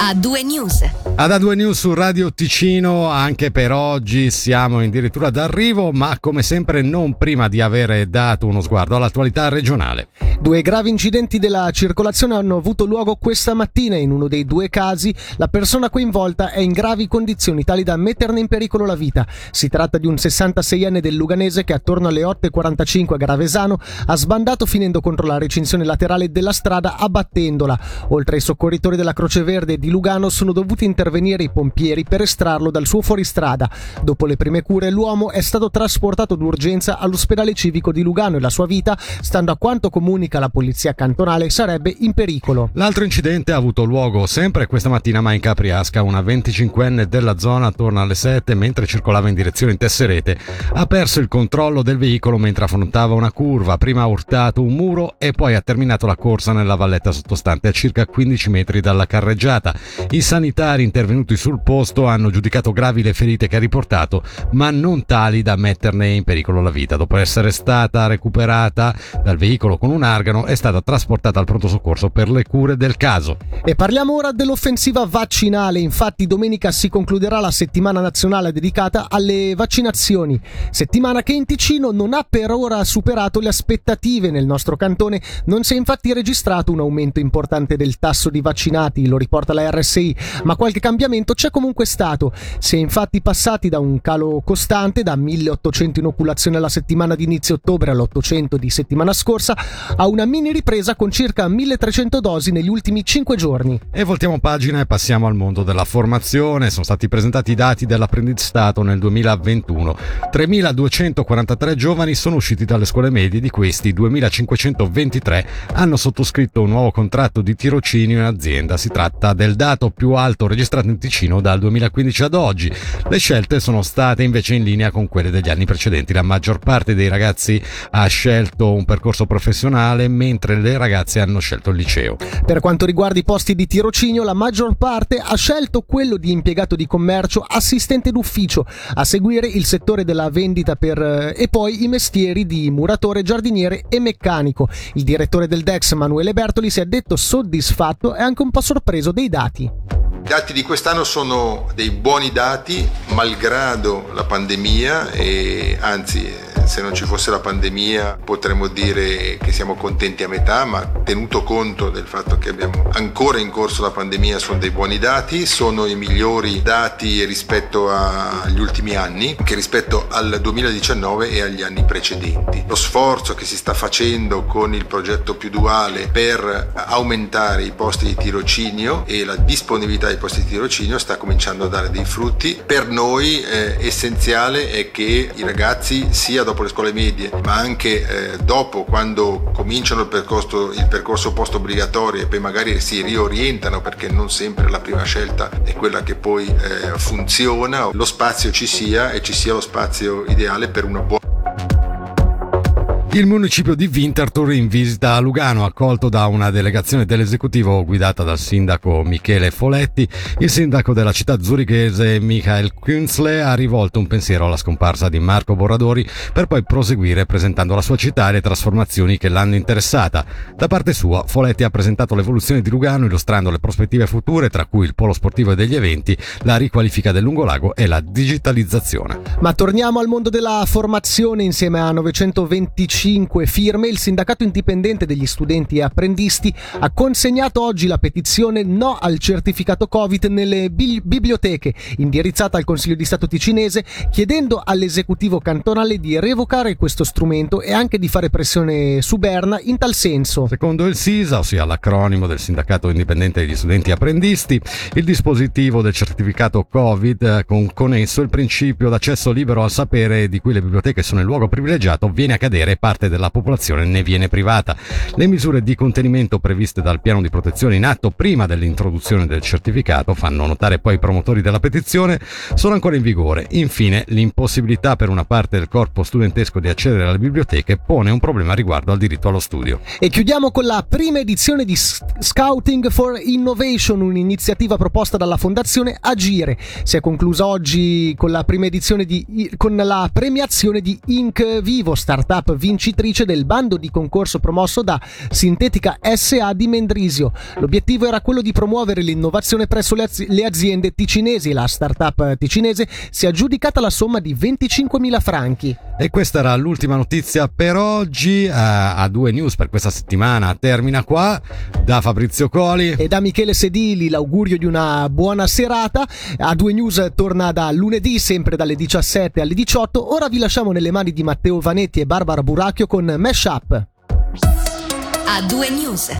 A2 News. Ad A2 News su Radio Ticino, anche per oggi siamo addirittura d'arrivo, ma come sempre non prima di avere dato uno sguardo all'attualità regionale. Due gravi incidenti della circolazione hanno avuto luogo questa mattina. In uno dei due casi la persona coinvolta è in gravi condizioni tali da metterne in pericolo la vita. Si tratta di un 66enne del Luganese che attorno alle 8.45 a Gravesano ha sbandato finendo contro la recinzione laterale della strada abbattendola. Oltre ai soccorritori della Croce Verde di Lugano sono dovuti intervenire i pompieri per estrarlo dal suo fuoristrada. Dopo le prime cure l'uomo è stato trasportato d'urgenza all'ospedale civico di Lugano e la sua vita, stando a quanto comunica la polizia cantonale, sarebbe in pericolo. L'altro incidente ha avuto luogo sempre questa mattina ma in Capriasca. Una 25enne della zona attorno alle 7 mentre circolava in direzione in Tesserete ha perso il controllo del veicolo mentre affrontava una curva. Prima ha urtato un muro e poi ha terminato la corsa nella valletta sottostante a circa 15 metri dalla carreggiata. I sanitari intervenuti sul posto hanno giudicato gravi le ferite che ha riportato, ma non tali da metterne in pericolo la vita. Dopo essere stata recuperata dal veicolo con un argano, è stata trasportata al pronto soccorso per le cure del caso. E parliamo ora dell'offensiva vaccinale. Infatti, domenica si concluderà la settimana nazionale dedicata alle vaccinazioni. Settimana che in Ticino non ha per ora superato le aspettative. Nel nostro cantone non si è infatti registrato un aumento importante del tasso di vaccinati, lo riporta la RSI, ma qualche cambiamento c'è comunque stato. Si è infatti passati da un calo costante, da 1800 inoculazioni alla settimana di inizio ottobre all'800 di settimana scorsa, a una mini ripresa con circa 1300 dosi negli ultimi 5 giorni. E voltiamo pagina e passiamo al mondo della formazione. Sono stati presentati i dati dell'apprendistato nel 2021. 3.243 giovani sono usciti dalle scuole medie, di questi 2.523 hanno sottoscritto un nuovo contratto di tirocinio in azienda. Si tratta del dato più alto registrato in Ticino dal 2015 ad oggi. Le scelte sono state invece in linea con quelle degli anni precedenti. La maggior parte dei ragazzi ha scelto un percorso professionale, mentre le ragazze hanno scelto il liceo. Per quanto riguarda i posti di tirocinio, la maggior parte ha scelto quello di impiegato di commercio, assistente d'ufficio, a seguire il settore della vendita per, eh, e poi i mestieri di muratore, giardiniere e meccanico. Il direttore del DEX, Manuele Bertoli, si è detto soddisfatto e anche un po' sorpreso dei dati. I dati di quest'anno sono dei buoni dati, malgrado la pandemia e anzi se non ci fosse la pandemia potremmo dire che siamo contenti a metà, ma tenuto conto del fatto che abbiamo ancora in corso la pandemia sono dei buoni dati, sono i migliori dati rispetto agli ultimi anni, che rispetto al 2019 e agli anni precedenti. Lo sforzo che si sta facendo con il progetto più duale per aumentare i posti di tirocinio e la disponibilità dei posti di tirocinio sta cominciando a dare dei frutti. Per noi eh, essenziale è che i ragazzi sia dopo le scuole medie, ma anche eh, dopo quando cominciano il percorso, il percorso post obbligatorio e poi magari si riorientano perché non sempre la prima scelta è quella che poi eh, funziona, lo spazio ci sia e ci sia lo spazio ideale per una buona il municipio di Winterthur in visita a Lugano, accolto da una delegazione dell'esecutivo guidata dal sindaco Michele Foletti, il sindaco della città zurichese Michael Künzle ha rivolto un pensiero alla scomparsa di Marco Borradori per poi proseguire presentando la sua città e le trasformazioni che l'hanno interessata. Da parte sua, Foletti ha presentato l'evoluzione di Lugano illustrando le prospettive future, tra cui il polo sportivo e degli eventi, la riqualifica del lungolago e la digitalizzazione. Ma torniamo al mondo della formazione insieme a 925 5 firme, il sindacato indipendente degli studenti e apprendisti ha consegnato oggi la petizione no al certificato Covid nelle bi- biblioteche, indirizzata al Consiglio di Stato ticinese, chiedendo all'esecutivo cantonale di revocare questo strumento e anche di fare pressione su Berna in tal senso. Secondo il SISA, ossia l'acronimo del sindacato indipendente degli studenti e apprendisti, il dispositivo del certificato Covid, con, con esso il principio d'accesso libero al sapere di cui le biblioteche sono il luogo privilegiato, viene a cadere parte della popolazione ne viene privata. Le misure di contenimento previste dal piano di protezione in atto prima dell'introduzione del certificato, fanno notare poi i promotori della petizione, sono ancora in vigore. Infine, l'impossibilità per una parte del corpo studentesco di accedere alle biblioteche pone un problema riguardo al diritto allo studio. E chiudiamo con la prima edizione di Scouting for Innovation, un'iniziativa proposta dalla Fondazione Agire. Si è conclusa oggi con la prima edizione di con la premiazione di Inc Vivo, startup vincente vincitrice del bando di concorso promosso da Sintetica SA di Mendrisio. L'obiettivo era quello di promuovere l'innovazione presso le aziende ticinesi. La startup ticinese si è aggiudicata la somma di 25.000 franchi. E questa era l'ultima notizia per oggi. Uh, a due news per questa settimana termina qua. Da Fabrizio Coli e da Michele Sedili l'augurio di una buona serata. A due news torna da lunedì, sempre dalle 17 alle 18. Ora vi lasciamo nelle mani di Matteo Vanetti e Barbara Buracchio con Mesh Up. A due news.